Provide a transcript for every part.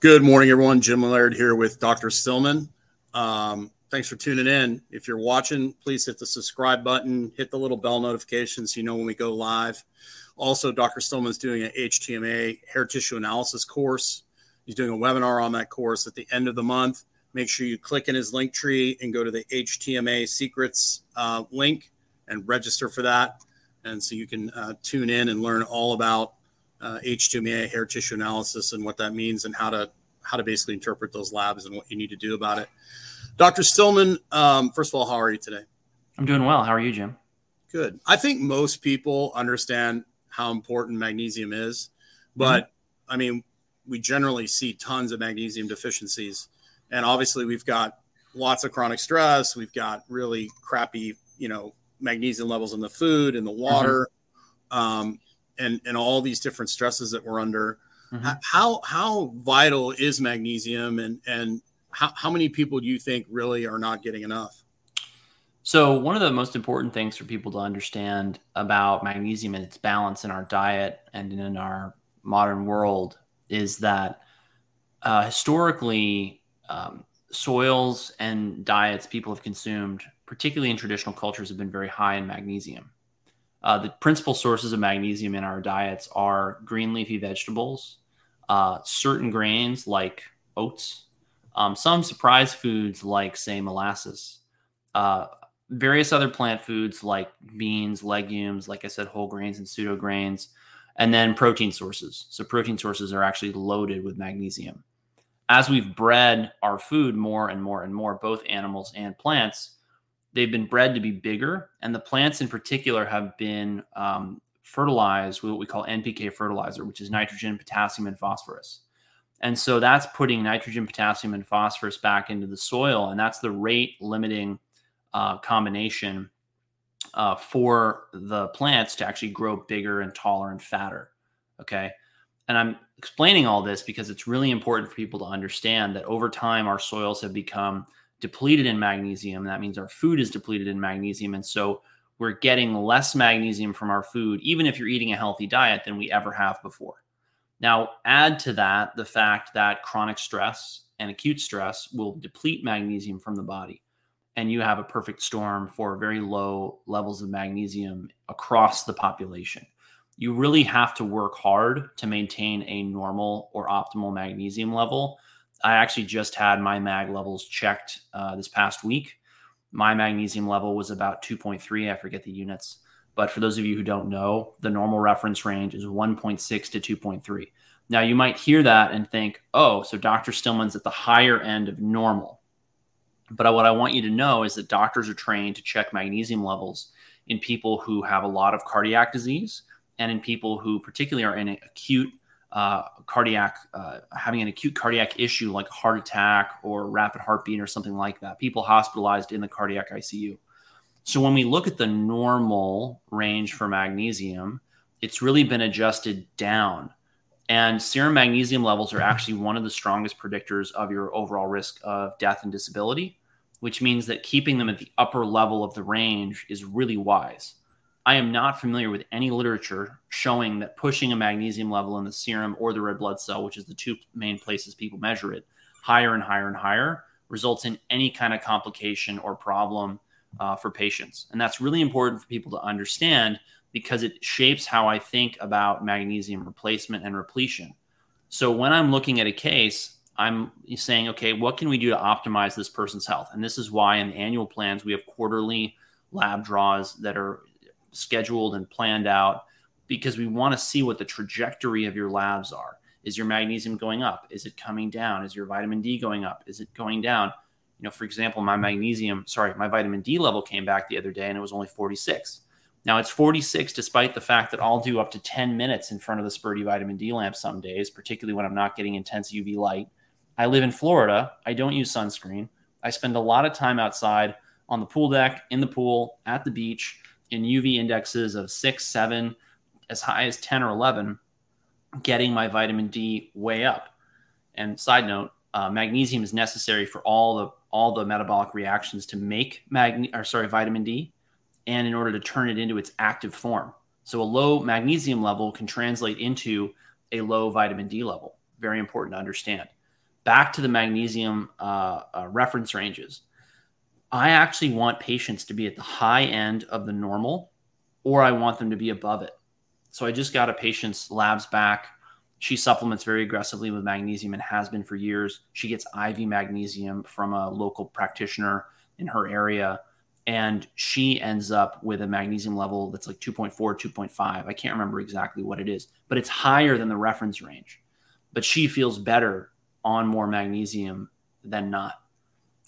Good morning, everyone. Jim Laird here with Dr. Stillman. Um, thanks for tuning in. If you're watching, please hit the subscribe button, hit the little bell notification so you know when we go live. Also, Dr. Stillman's doing an HTMA hair tissue analysis course. He's doing a webinar on that course at the end of the month. Make sure you click in his link tree and go to the HTMA secrets uh, link and register for that. And so you can uh, tune in and learn all about uh, HTMA hair tissue analysis and what that means and how to how to basically interpret those labs and what you need to do about it. Dr. Stillman, um, first of all, how are you today? I'm doing well. How are you, Jim? Good. I think most people understand how important magnesium is, but mm-hmm. I mean, we generally see tons of magnesium deficiencies, and obviously we've got lots of chronic stress. We've got really crappy, you know, magnesium levels in the food and the water. Mm-hmm. Um, and and all these different stresses that we're under. Mm-hmm. How how vital is magnesium, and and how how many people do you think really are not getting enough? So one of the most important things for people to understand about magnesium and its balance in our diet and in our modern world is that uh, historically um, soils and diets people have consumed, particularly in traditional cultures, have been very high in magnesium. Uh, the principal sources of magnesium in our diets are green leafy vegetables, uh, certain grains like oats, um, some surprise foods like, say, molasses, uh, various other plant foods like beans, legumes, like I said, whole grains and pseudo grains, and then protein sources. So, protein sources are actually loaded with magnesium. As we've bred our food more and more and more, both animals and plants, they've been bred to be bigger, and the plants in particular have been um, fertilized with what we call NPK fertilizer, which is nitrogen, potassium, and phosphorus. And so that's putting nitrogen, potassium, and phosphorus back into the soil, and that's the rate limiting uh, combination uh, for the plants to actually grow bigger and taller and fatter. Okay. And I'm explaining all this because it's really important for people to understand that over time, our soils have become depleted in magnesium. That means our food is depleted in magnesium. And so we're getting less magnesium from our food, even if you're eating a healthy diet, than we ever have before. Now, add to that the fact that chronic stress and acute stress will deplete magnesium from the body. And you have a perfect storm for very low levels of magnesium across the population. You really have to work hard to maintain a normal or optimal magnesium level I actually just had my mag levels checked uh, this past week. My magnesium level was about 2.3. I forget the units. But for those of you who don't know, the normal reference range is 1.6 to 2.3. Now, you might hear that and think, oh, so Dr. Stillman's at the higher end of normal. But what I want you to know is that doctors are trained to check magnesium levels in people who have a lot of cardiac disease and in people who, particularly, are in acute uh, cardiac, uh, having an acute cardiac issue like heart attack or rapid heartbeat or something like that, people hospitalized in the cardiac ICU. So when we look at the normal range for magnesium, it's really been adjusted down. And serum magnesium levels are actually one of the strongest predictors of your overall risk of death and disability, which means that keeping them at the upper level of the range is really wise. I am not familiar with any literature showing that pushing a magnesium level in the serum or the red blood cell, which is the two main places people measure it, higher and higher and higher results in any kind of complication or problem uh, for patients. And that's really important for people to understand because it shapes how I think about magnesium replacement and repletion. So when I'm looking at a case, I'm saying, okay, what can we do to optimize this person's health? And this is why in the annual plans we have quarterly lab draws that are scheduled and planned out because we want to see what the trajectory of your labs are. Is your magnesium going up? Is it coming down? Is your vitamin D going up? Is it going down? You know, for example, my magnesium, sorry, my vitamin D level came back the other day and it was only 46. Now it's 46 despite the fact that I'll do up to 10 minutes in front of the Sperti vitamin D lamp some days, particularly when I'm not getting intense UV light. I live in Florida. I don't use sunscreen. I spend a lot of time outside on the pool deck, in the pool, at the beach in UV indexes of six, seven, as high as 10 or 11, getting my vitamin D way up. And side note, uh, magnesium is necessary for all the all the metabolic reactions to make magne- or sorry vitamin D, and in order to turn it into its active form. So a low magnesium level can translate into a low vitamin D level. Very important to understand. back to the magnesium uh, uh, reference ranges. I actually want patients to be at the high end of the normal, or I want them to be above it. So I just got a patient's labs back. She supplements very aggressively with magnesium and has been for years. She gets IV magnesium from a local practitioner in her area and she ends up with a magnesium level that's like 2.4 2.5 i can't remember exactly what it is but it's higher than the reference range but she feels better on more magnesium than not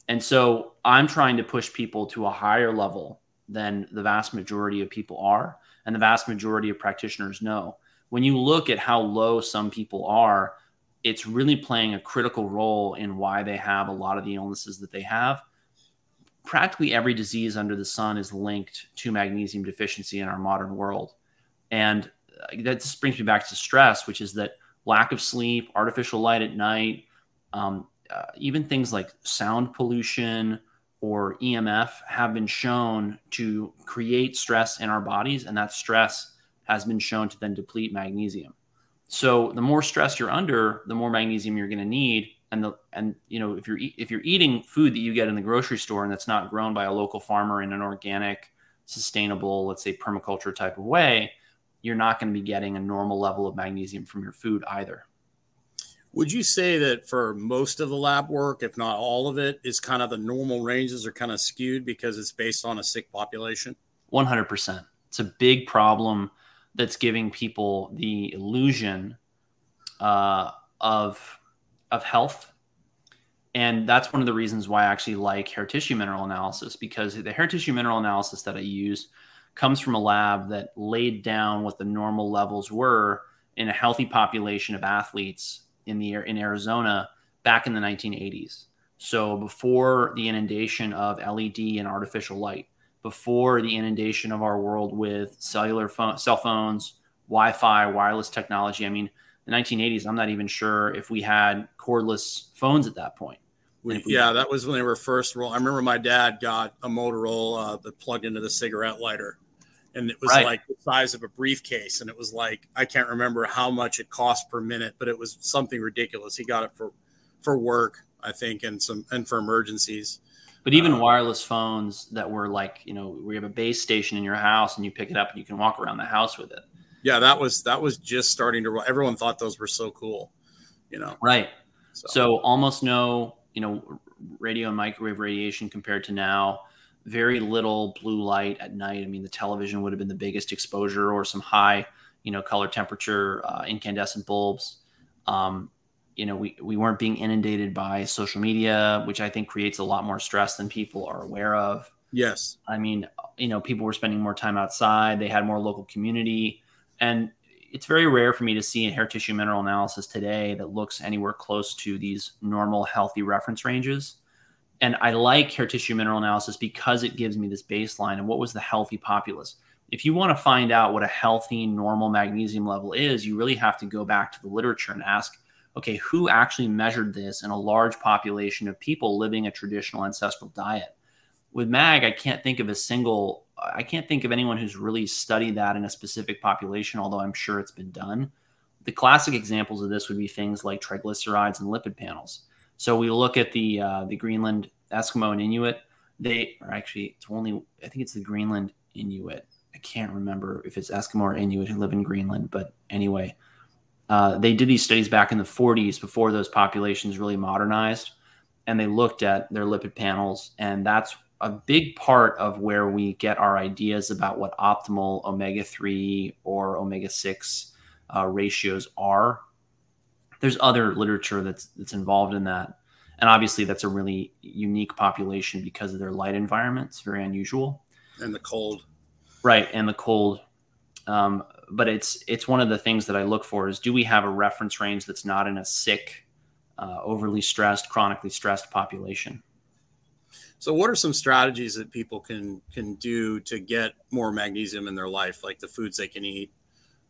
and so i'm trying to push people to a higher level than the vast majority of people are and the vast majority of practitioners know when you look at how low some people are it's really playing a critical role in why they have a lot of the illnesses that they have practically every disease under the sun is linked to magnesium deficiency in our modern world. And uh, that just brings me back to stress, which is that lack of sleep, artificial light at night, um, uh, even things like sound pollution or EMF have been shown to create stress in our bodies. And that stress has been shown to then deplete magnesium. So the more stress you're under, the more magnesium you're going to need and the and you know if you're if you're eating food that you get in the grocery store and that's not grown by a local farmer in an organic sustainable let's say permaculture type of way you're not going to be getting a normal level of magnesium from your food either would you say that for most of the lab work if not all of it is kind of the normal ranges are kind of skewed because it's based on a sick population 100% it's a big problem that's giving people the illusion uh, of of health. And that's one of the reasons why I actually like hair tissue mineral analysis because the hair tissue mineral analysis that I use comes from a lab that laid down what the normal levels were in a healthy population of athletes in the in Arizona back in the 1980s. So before the inundation of LED and artificial light, before the inundation of our world with cellular phone, cell phones, Wi-Fi, wireless technology. I mean, the 1980s, I'm not even sure if we had cordless phones at that point. We, yeah, that was when they were first roll. I remember my dad got a Motorola uh, that plugged into the cigarette lighter, and it was right. like the size of a briefcase. And it was like I can't remember how much it cost per minute, but it was something ridiculous. He got it for for work, I think, and some and for emergencies. But even um, wireless phones that were like, you know, we have a base station in your house and you pick it up and you can walk around the house with it yeah, that was that was just starting to. Everyone thought those were so cool, you know. Right. So, so almost no, you know, radio and microwave radiation compared to now. Very little blue light at night. I mean, the television would have been the biggest exposure, or some high, you know, color temperature uh, incandescent bulbs. Um, you know, we, we weren't being inundated by social media, which I think creates a lot more stress than people are aware of. Yes. I mean, you know, people were spending more time outside. They had more local community. And it's very rare for me to see a hair tissue mineral analysis today that looks anywhere close to these normal, healthy reference ranges. And I like hair tissue mineral analysis because it gives me this baseline and what was the healthy populace. If you want to find out what a healthy, normal magnesium level is, you really have to go back to the literature and ask, okay, who actually measured this in a large population of people living a traditional ancestral diet? With MAG, I can't think of a single I can't think of anyone who's really studied that in a specific population, although I'm sure it's been done. The classic examples of this would be things like triglycerides and lipid panels. So we look at the uh, the Greenland Eskimo and Inuit. They are actually it's only I think it's the Greenland Inuit. I can't remember if it's Eskimo or Inuit who live in Greenland, but anyway, uh, they did these studies back in the 40s before those populations really modernized, and they looked at their lipid panels, and that's a big part of where we get our ideas about what optimal omega 3 or omega 6 uh, ratios are. There's other literature that's that's involved in that. And obviously that's a really unique population because of their light environment. It's very unusual. And the cold. Right, and the cold. Um, but it's it's one of the things that I look for is do we have a reference range that's not in a sick, uh, overly stressed, chronically stressed population? So, what are some strategies that people can can do to get more magnesium in their life, like the foods they can eat?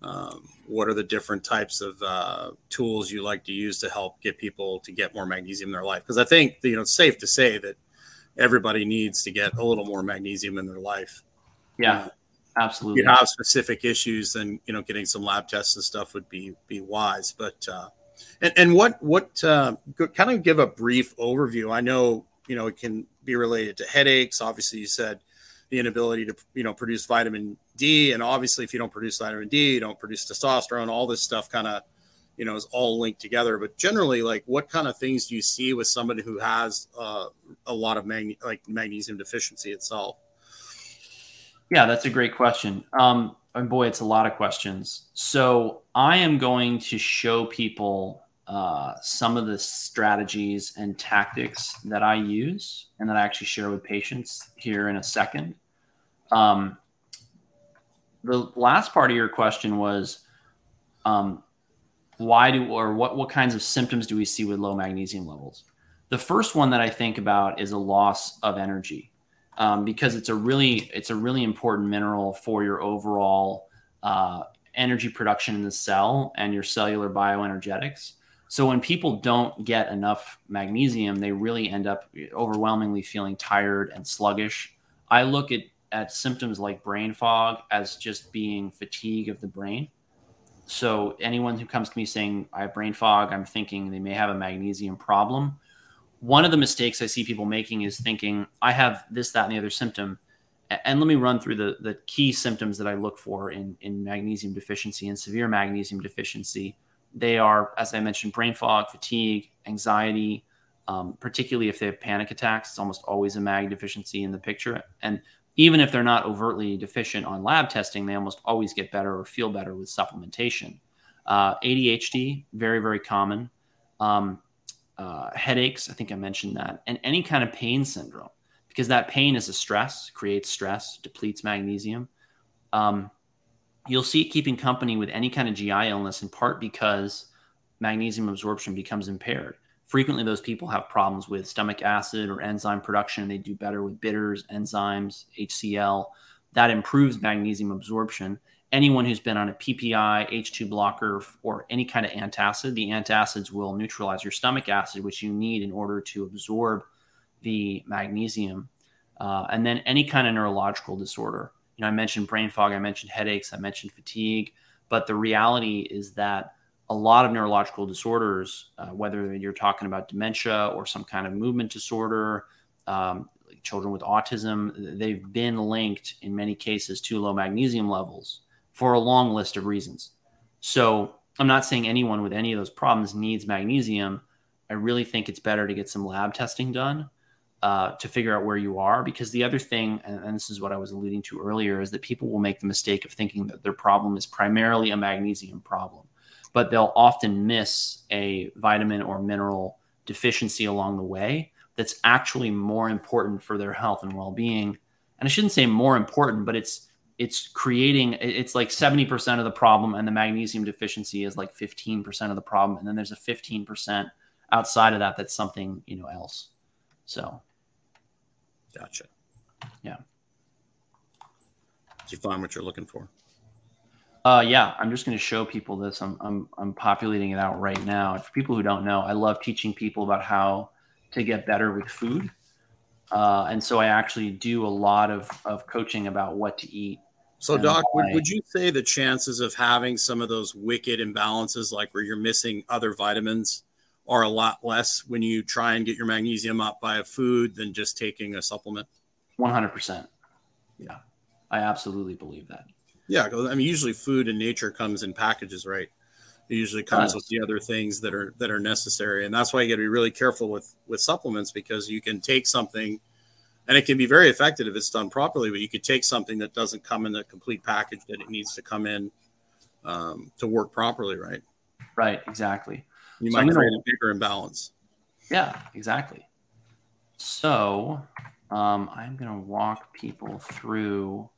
Um, what are the different types of uh, tools you like to use to help get people to get more magnesium in their life? Because I think you know it's safe to say that everybody needs to get a little more magnesium in their life. Yeah, uh, absolutely. If you have specific issues, then you know getting some lab tests and stuff would be be wise. But uh, And, and what what uh, kind of give a brief overview? I know you know it can be related to headaches. Obviously, you said the inability to you know produce vitamin D, and obviously, if you don't produce vitamin D, you don't produce testosterone. All this stuff kind of you know is all linked together. But generally, like what kind of things do you see with somebody who has uh, a lot of mag- like magnesium deficiency itself? Yeah, that's a great question. Um, and boy, it's a lot of questions. So I am going to show people uh, some of the strategies and tactics that I use and that I actually share with patients here in a second. Um, the last part of your question was um, why do or what what kinds of symptoms do we see with low magnesium levels? The first one that I think about is a loss of energy um, because it's a really it's a really important mineral for your overall uh, energy production in the cell and your cellular bioenergetics. So when people don't get enough magnesium, they really end up overwhelmingly feeling tired and sluggish. I look at, at symptoms like brain fog as just being fatigue of the brain. So anyone who comes to me saying I have brain fog, I'm thinking they may have a magnesium problem. One of the mistakes I see people making is thinking I have this, that, and the other symptom. And let me run through the, the key symptoms that I look for in, in magnesium deficiency and severe magnesium deficiency they are, as I mentioned, brain fog, fatigue, anxiety, um, particularly if they have panic attacks. It's almost always a mag deficiency in the picture. And even if they're not overtly deficient on lab testing, they almost always get better or feel better with supplementation. Uh, ADHD, very, very common. Um, uh, headaches, I think I mentioned that, and any kind of pain syndrome, because that pain is a stress, creates stress, depletes magnesium. Um, you'll see it keeping company with any kind of GI illness in part because magnesium absorption becomes impaired. Frequently, those people have problems with stomach acid or enzyme production. They do better with bitters, enzymes, HCl. That improves magnesium absorption. Anyone who's been on a PPI, H2 blocker, or any kind of antacid, the antacids will neutralize your stomach acid, which you need in order to absorb the magnesium. Uh, and then any kind of neurological disorder you know, I mentioned brain fog, I mentioned headaches, I mentioned fatigue, but the reality is that a lot of neurological disorders, uh, whether you're talking about dementia or some kind of movement disorder, um, children with autism, they've been linked in many cases to low magnesium levels for a long list of reasons. So I'm not saying anyone with any of those problems needs magnesium. I really think it's better to get some lab testing done uh, to figure out where you are. Because the other thing, and, and, this is what I was alluding to earlier, is that people will make the mistake of thinking that their problem is primarily a magnesium problem, but they'll often miss a vitamin or mineral deficiency along the way that's actually more important for their health and well-being. And I shouldn't say more important, but it's it's creating it's like 70% of the problem and the magnesium deficiency is like 15% of the problem and then there's a 15% outside of that that's something you know else so Gotcha. Yeah. Did you find what you're looking for? Uh, yeah, I'm just going to show people this. I'm, I'm, I'm populating it out right now. For people who don't know, I love teaching people about how to get better with food. Uh, and so I actually do a lot of, of coaching about what to eat. So, Doc, would, would you say the chances of having some of those wicked imbalances, like where you're missing other vitamins, are a lot less when you try and get your magnesium up by a food than just taking a supplement. 100%. Yeah. I absolutely believe that. Yeah. I mean, usually food and nature comes in packages, right? It usually comes with the other things that are, that are necessary. And that's why you got to be really careful with, with supplements because you can take something and it can be very effective if it's done properly, but you could take something that doesn't come in the complete package that it needs to come in um, to work properly. Right. Right. Exactly. You so might create a bigger imbalance. Yeah, exactly. So um, I'm going to walk people through.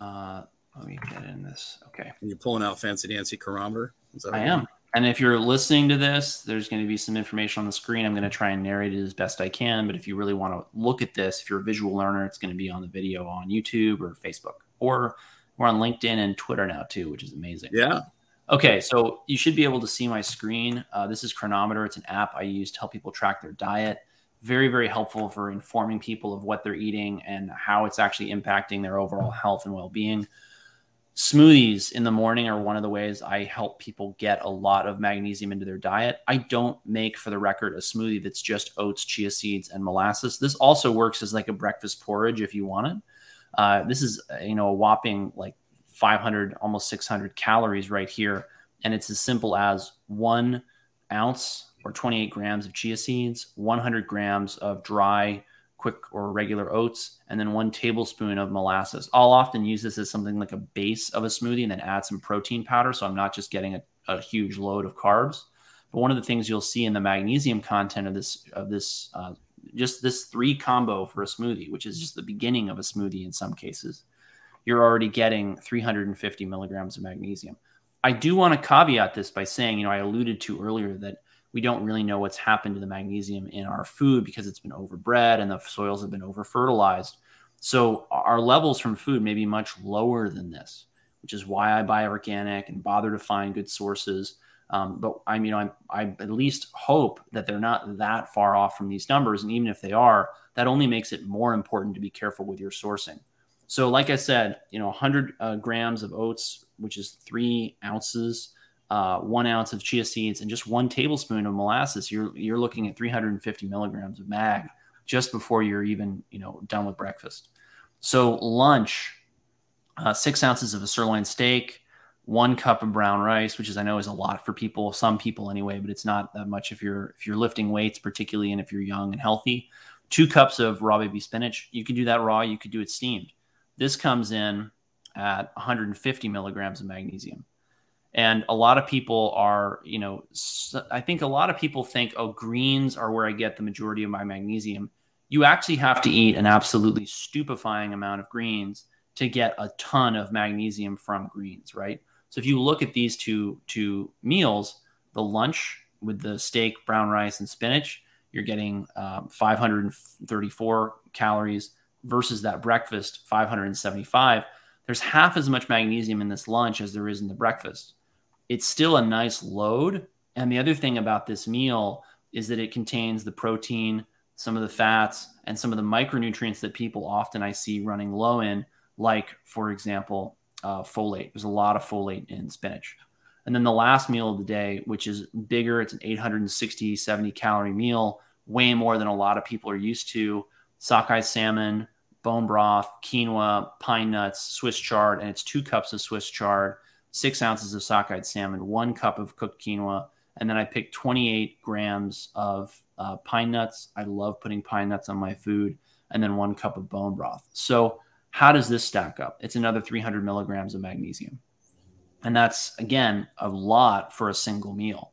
Uh, let me get in this. Okay. And you're pulling out fancy dancy Cronometer. I am. And if you're listening to this, there's going to be some information on the screen. I'm going to try and narrate it as best I can. But if you really want to look at this, if you're a visual learner, it's going to be on the video on YouTube or Facebook, or we're on LinkedIn and Twitter now too, which is amazing. Yeah. Okay, so you should be able to see my screen. Uh, this is Cronometer. It's an app I use to help people track their diet. Very, very helpful for informing people of what they're eating and how it's actually impacting their overall health and well being. Smoothies in the morning are one of the ways I help people get a lot of magnesium into their diet. I don't make, for the record, a smoothie that's just oats, chia seeds, and molasses. This also works as like a breakfast porridge if you want it. Uh, this is, you know, a whopping like 500, almost 600 calories right here. And it's as simple as one ounce or 28 grams of chia seeds, 100 grams of dry quick or regular oats, and then one tablespoon of molasses. I'll often use this as something like a base of a smoothie and then add some protein powder. So I'm not just getting a, a huge load of carbs. But one of the things you'll see in the magnesium content of this of this uh, just this three combo for a smoothie, which is just the beginning of a smoothie in some cases, you're already getting 350 milligrams of magnesium. I do want to caveat this by saying, you know, I alluded to earlier that we don't really know what's happened to the magnesium in our food because it's been overbred and the soils have been over fertilized. So our levels from food may be much lower than this, which is why I buy organic and bother to find good sources. Um, but I mean, I, I at least hope that they're not that far off from these numbers. And even if they are, that only makes it more important to be careful with your sourcing. So, like I said, you know, 100 uh, grams of oats, which is three ounces uh, one ounce of chia seeds and just one tablespoon of molasses, you're you're looking at 350 milligrams of mag just before you're even you know done with breakfast. So lunch, uh, six ounces of a sirloin steak, one cup of brown rice, which is I know is a lot for people, some people anyway, but it's not that much if you're if you're lifting weights, particularly and if you're young and healthy. Two cups of raw baby spinach. You can do that raw. You could do it steamed. This comes in at 150 milligrams of magnesium. And a lot of people are, you know, I think a lot of people think, oh, greens are where I get the majority of my magnesium. You actually have to eat an absolutely stupefying amount of greens to get a ton of magnesium from greens, right? So if you look at these two two meals, the lunch with the steak, brown rice, and spinach, you're getting um, 534 calories versus that breakfast 575. There's half as much magnesium in this lunch as there is in the breakfast it's still a nice load. And the other thing about this meal is that it contains the protein, some of the fats, and some of the micronutrients that people often I see running low in, like, for example, uh, folate. There's a lot of folate in spinach. And then the last meal of the day, which is bigger, it's an 860, 70 calorie meal, way more than a lot of people are used to. Sockeye salmon, bone broth, quinoa, pine nuts, Swiss chard, and it's two cups of Swiss chard six ounces of sockeye salmon, one cup of cooked quinoa, and then I picked 28 grams of uh, pine nuts. I love putting pine nuts on my food, and then one cup of bone broth. So, how does this stack up? It's another 300 milligrams of magnesium. And that's, again, a lot for a single meal.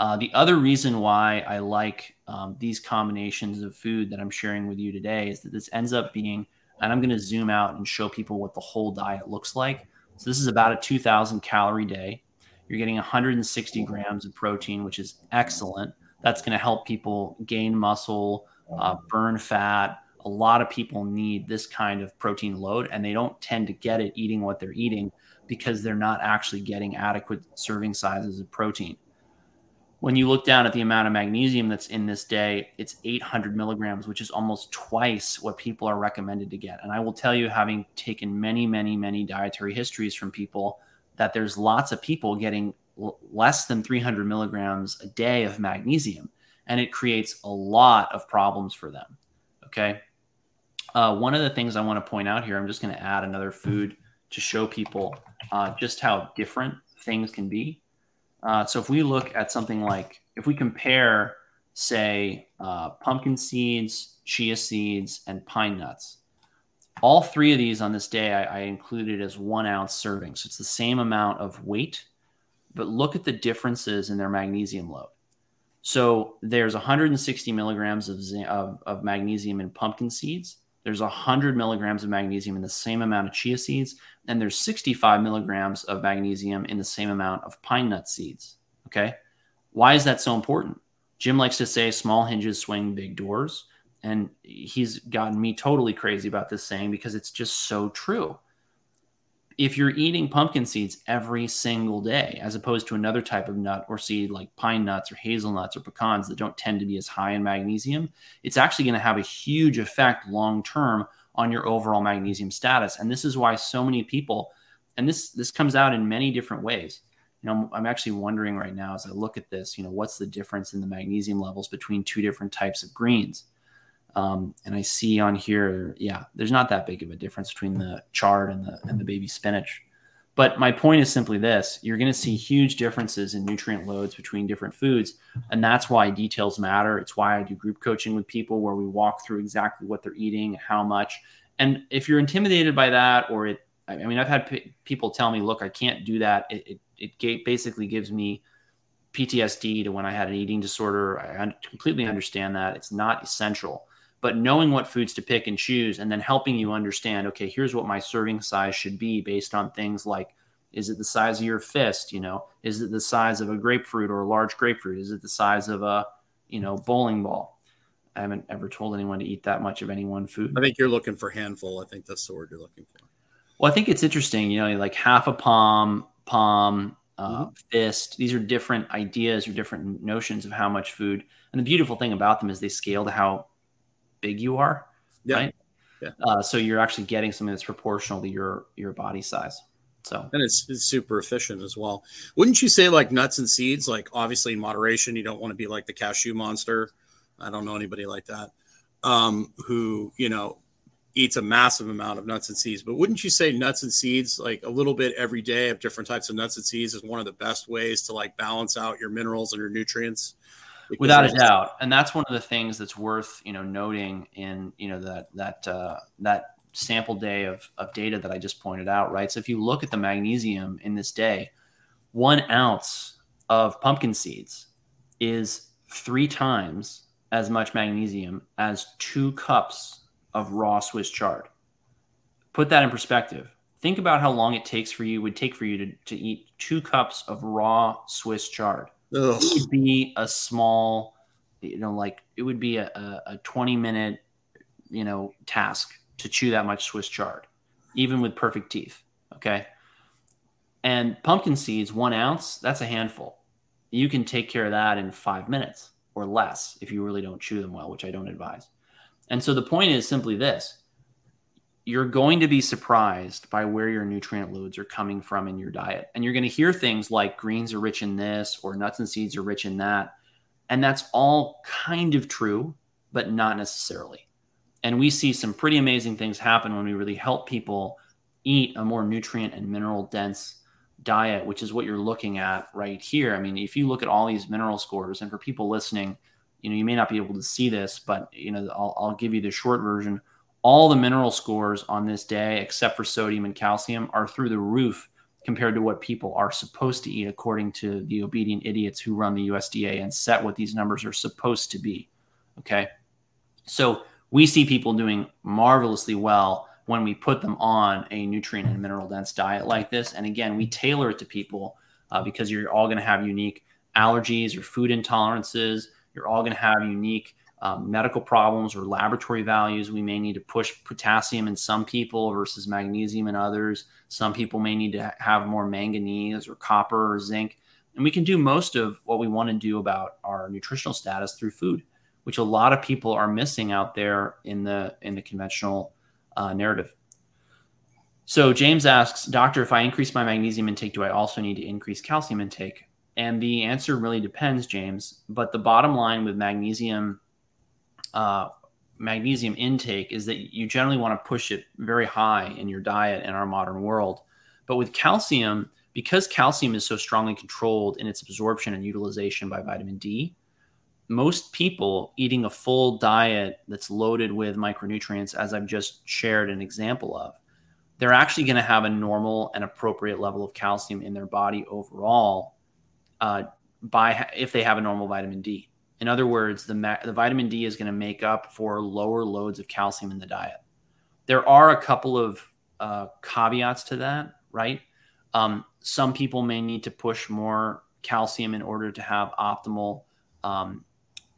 Uh, the other reason why I like um, these combinations of food that I'm sharing with you today is that this ends up being, and I'm going to zoom out and show people what the whole diet looks like. So this is about a 2,000 calorie day. You're getting 160 grams of protein, which is excellent. That's going to help people gain muscle, uh, burn fat. A lot of people need this kind of protein load, and they don't tend to get it eating what they're eating because they're not actually getting adequate serving sizes of protein. When you look down at the amount of magnesium that's in this day, it's 800 milligrams, which is almost twice what people are recommended to get. And I will tell you, having taken many, many, many dietary histories from people, that there's lots of people getting l- less than 300 milligrams a day of magnesium, and it creates a lot of problems for them. Okay. Uh, one of the things I want to point out here, I'm just going to add another food to show people uh, just how different things can be. Uh, so if we look at something like, if we compare, say, uh, pumpkin seeds, chia seeds, and pine nuts, all three of these on this day I, I included as one ounce serving. So it's the same amount of weight, but look at the differences in their magnesium load. So there's 160 milligrams of, of, of magnesium in pumpkin seeds. There's 100 milligrams of magnesium in the same amount of chia seeds, and there's 65 milligrams of magnesium in the same amount of pine nut seeds. Okay. Why is that so important? Jim likes to say small hinges swing big doors. And he's gotten me totally crazy about this saying because it's just so true. If you're eating pumpkin seeds every single day, as opposed to another type of nut or seed like pine nuts or hazelnuts or pecans that don't tend to be as high in magnesium, it's actually going to have a huge effect long term on your overall magnesium status. And this is why so many people And this this comes out in many different ways. You know, I'm actually wondering right now as I look at this, you know, what's the difference in the magnesium levels between two different types of greens? Um, and I see on here, yeah, there's not that big of a difference between the chard and the and the baby spinach. But my point is simply this you're going to see huge differences in nutrient loads between different foods. And that's why details matter. It's why I do group coaching with people where we walk through exactly what they're eating, how much. And if you're intimidated by that, or it, I mean, I've had p- people tell me, look, I can't do that. It, it, it basically gives me PTSD to when I had an eating disorder. I completely understand that. It's not essential but knowing what foods to pick and choose and then helping you understand okay here's what my serving size should be based on things like is it the size of your fist you know? Is it the size of a grapefruit or a large grapefruit? Is it the size of a you know bowling ball? I haven't ever told anyone to eat that much of any one food. I think you're looking for handful. I think that's the word you're looking for. Well i think it's interesting you know like half a palm palm uh, mm-hmm. fist. These are different ideas or different notions of how much food. And the beautiful thing about them is they scale to how big you are. Yeah. Right. Yeah. Uh, so you're actually getting something that's proportional to your your body size. So and it's, it's super efficient as well. Wouldn't you say like nuts and seeds? Like obviously in moderation, you don't want to be like the cashew monster. I don't know anybody like that um, who you know eats a massive amount of nuts and seeds. But wouldn't you say nuts and seeds, like a little bit every day of different types of nuts and seeds, is one of the best ways to like balance out your minerals and your nutrients? Without a doubt. And that's one of the things that's worth you know noting in you know that that uh, that sample day of, of data that i just pointed out right? So if you look at the magnesium in this day one ounce of pumpkin seeds is three times as much magnesium as two cups of raw swiss chard. Put that in perspective. Think about how long it takes for you would take for you to, to eat two cups of raw swiss chard Ugh. it would be a small, you know, like it would be a, a, a 20 minute, you know, task to chew that much Swiss chard, even with perfect teeth. Okay. And pumpkin seeds, one ounce, that's a handful. You can take care of that in five minutes or less if you really don't chew them well, which I don't advise. And so the point is simply this you're going to be surprised by where your nutrient loads are coming from in your diet. And you're going to hear things like greens are rich in this or nuts and seeds are rich in that. And that's all kind of true, but not necessarily. And we see some pretty amazing things happen when we really help people eat a more nutrient and mineral dense diet, which is what you're looking at right here. I mean, if you look at all these mineral scores, and for people listening, you know, you may not be able to see this, but you know, I'll, I'll give you the short version all the mineral scores on this day, except for sodium and calcium, are through the roof compared to what people are supposed to eat, according to the obedient idiots who run the USDA and set what these numbers are supposed to be. Okay. So we see people doing marvelously well when we put them on a nutrient and mineral dense diet like this. And again, we tailor it to people uh, because you're all going to have unique allergies or food intolerances. You're all going to have unique um, medical problems or laboratory values. We may need to push potassium in some people versus magnesium in others. Some people may need to have more manganese or copper or zinc. And we can do most of what we want to do about our nutritional status through food, which a lot of people are missing out there in the in the conventional uh, narrative. So James asks, Doctor, if I increase my magnesium intake, do I also need to increase calcium intake? And the answer really depends, James. But the bottom line with magnesium uh, magnesium intake is that you generally want to push it very high in your diet in our modern world. But with calcium, because calcium is so strongly controlled in its absorption and utilization by vitamin D, most people eating a full diet that's loaded with micronutrients, as I've just shared an example of, they're actually going to have a normal and appropriate level of calcium in their body overall uh, by if they have a normal vitamin D. In other words, the, ma- the vitamin D is going to make up for lower loads of calcium in the diet. There are a couple of uh, caveats to that, right? Um, some people may need to push more calcium in order to have optimal um,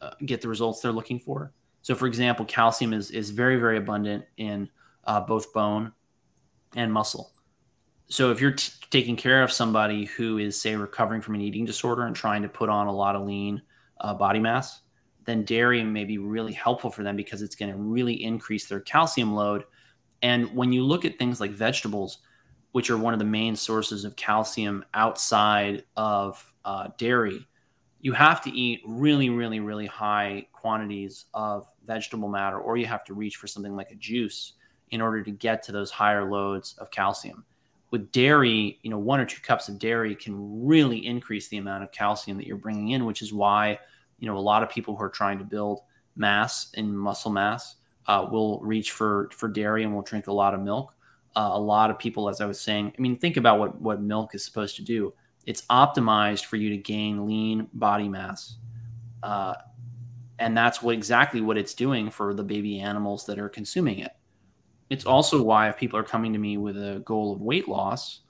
uh, get the results they're looking for. So, for example, calcium is is very very abundant in uh, both bone and muscle. So, if you're t- taking care of somebody who is, say, recovering from an eating disorder and trying to put on a lot of lean uh, body mass, then dairy may be really helpful for them because it's going to really increase their calcium load. And when you look at things like vegetables, which are one of the main sources of calcium outside of uh, dairy, you have to eat really, really, really high quantities of vegetable matter, or you have to reach for something like a juice in order to get to those higher loads of calcium. With dairy, you know, one or two cups of dairy can really increase the amount of calcium that you're bringing in, which is why, you know, a lot of people who are trying to build mass and muscle mass uh, will reach for for dairy and will drink a lot of milk. Uh, a lot of people, as I was saying, I mean, think about what what milk is supposed to do. It's optimized for you to gain lean body mass, uh, and that's what exactly what it's doing for the baby animals that are consuming it. It's also why if people are coming to me with a goal of weight loss,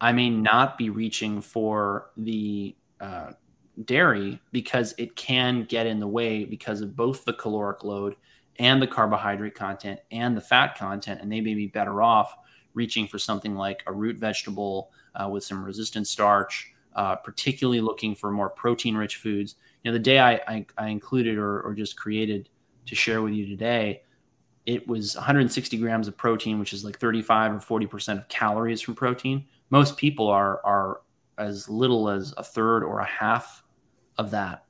I may not be reaching for the uh, dairy because it can get in the way because of both the caloric load and the carbohydrate content and the fat content, and they may be better off reaching for something like a root vegetable uh, with some resistant starch, uh, particularly looking for more protein rich foods. You know, the day I, I, I included or, or just created to share with you today, it was 160 grams of protein, which is like 35 or 40 percent of calories from protein. Most people are are as little as a third or a half of that.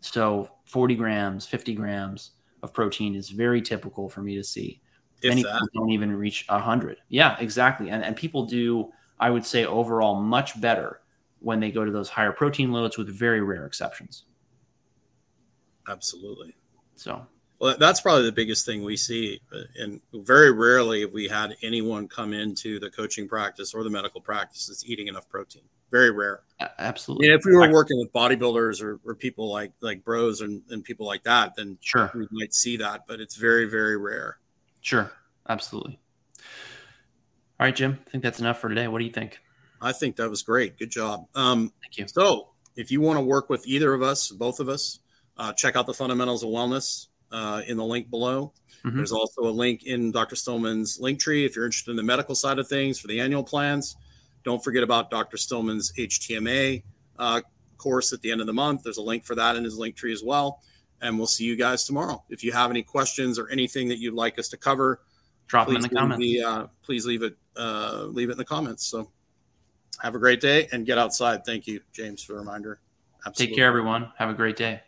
So 40 grams, 50 grams of protein is very typical for me to see. If Many that. people don't even reach 100. Yeah, exactly. And, and people do, I would say, overall much better when they go to those higher protein loads with very rare exceptions. Absolutely. So well, that's probably the biggest thing we see. And very rarely have we had anyone come into the coaching practice or the medical practice that's eating enough protein. Very rare. Absolutely. if we were working with bodybuilders or, or people like like bros and, and people like that, then sure we might see that, but it's very, very rare. Sure. Absolutely. All right, Jim. I think that's enough for today. What do you think? I think that was great. Good job. Um, Thank you. So if you want to work with either of us, both of us, uh, check out the fundamentals of wellness uh, in the link below. Mm-hmm. There's also a link in Dr. Stillman's link tree if you're interested in the medical side of things for the annual plans. Don't forget about Dr. Stillman's HTMA uh, course at the end of the month. There's a link for that in his link tree as well. And we'll see you guys tomorrow. If you have any questions or anything that you'd like us to cover, drop them in the comments. The, uh, please leave it uh, leave it in the comments. So have a great day and get outside. Thank you, James, for the reminder. Absolutely. Take care, everyone. Have a great day.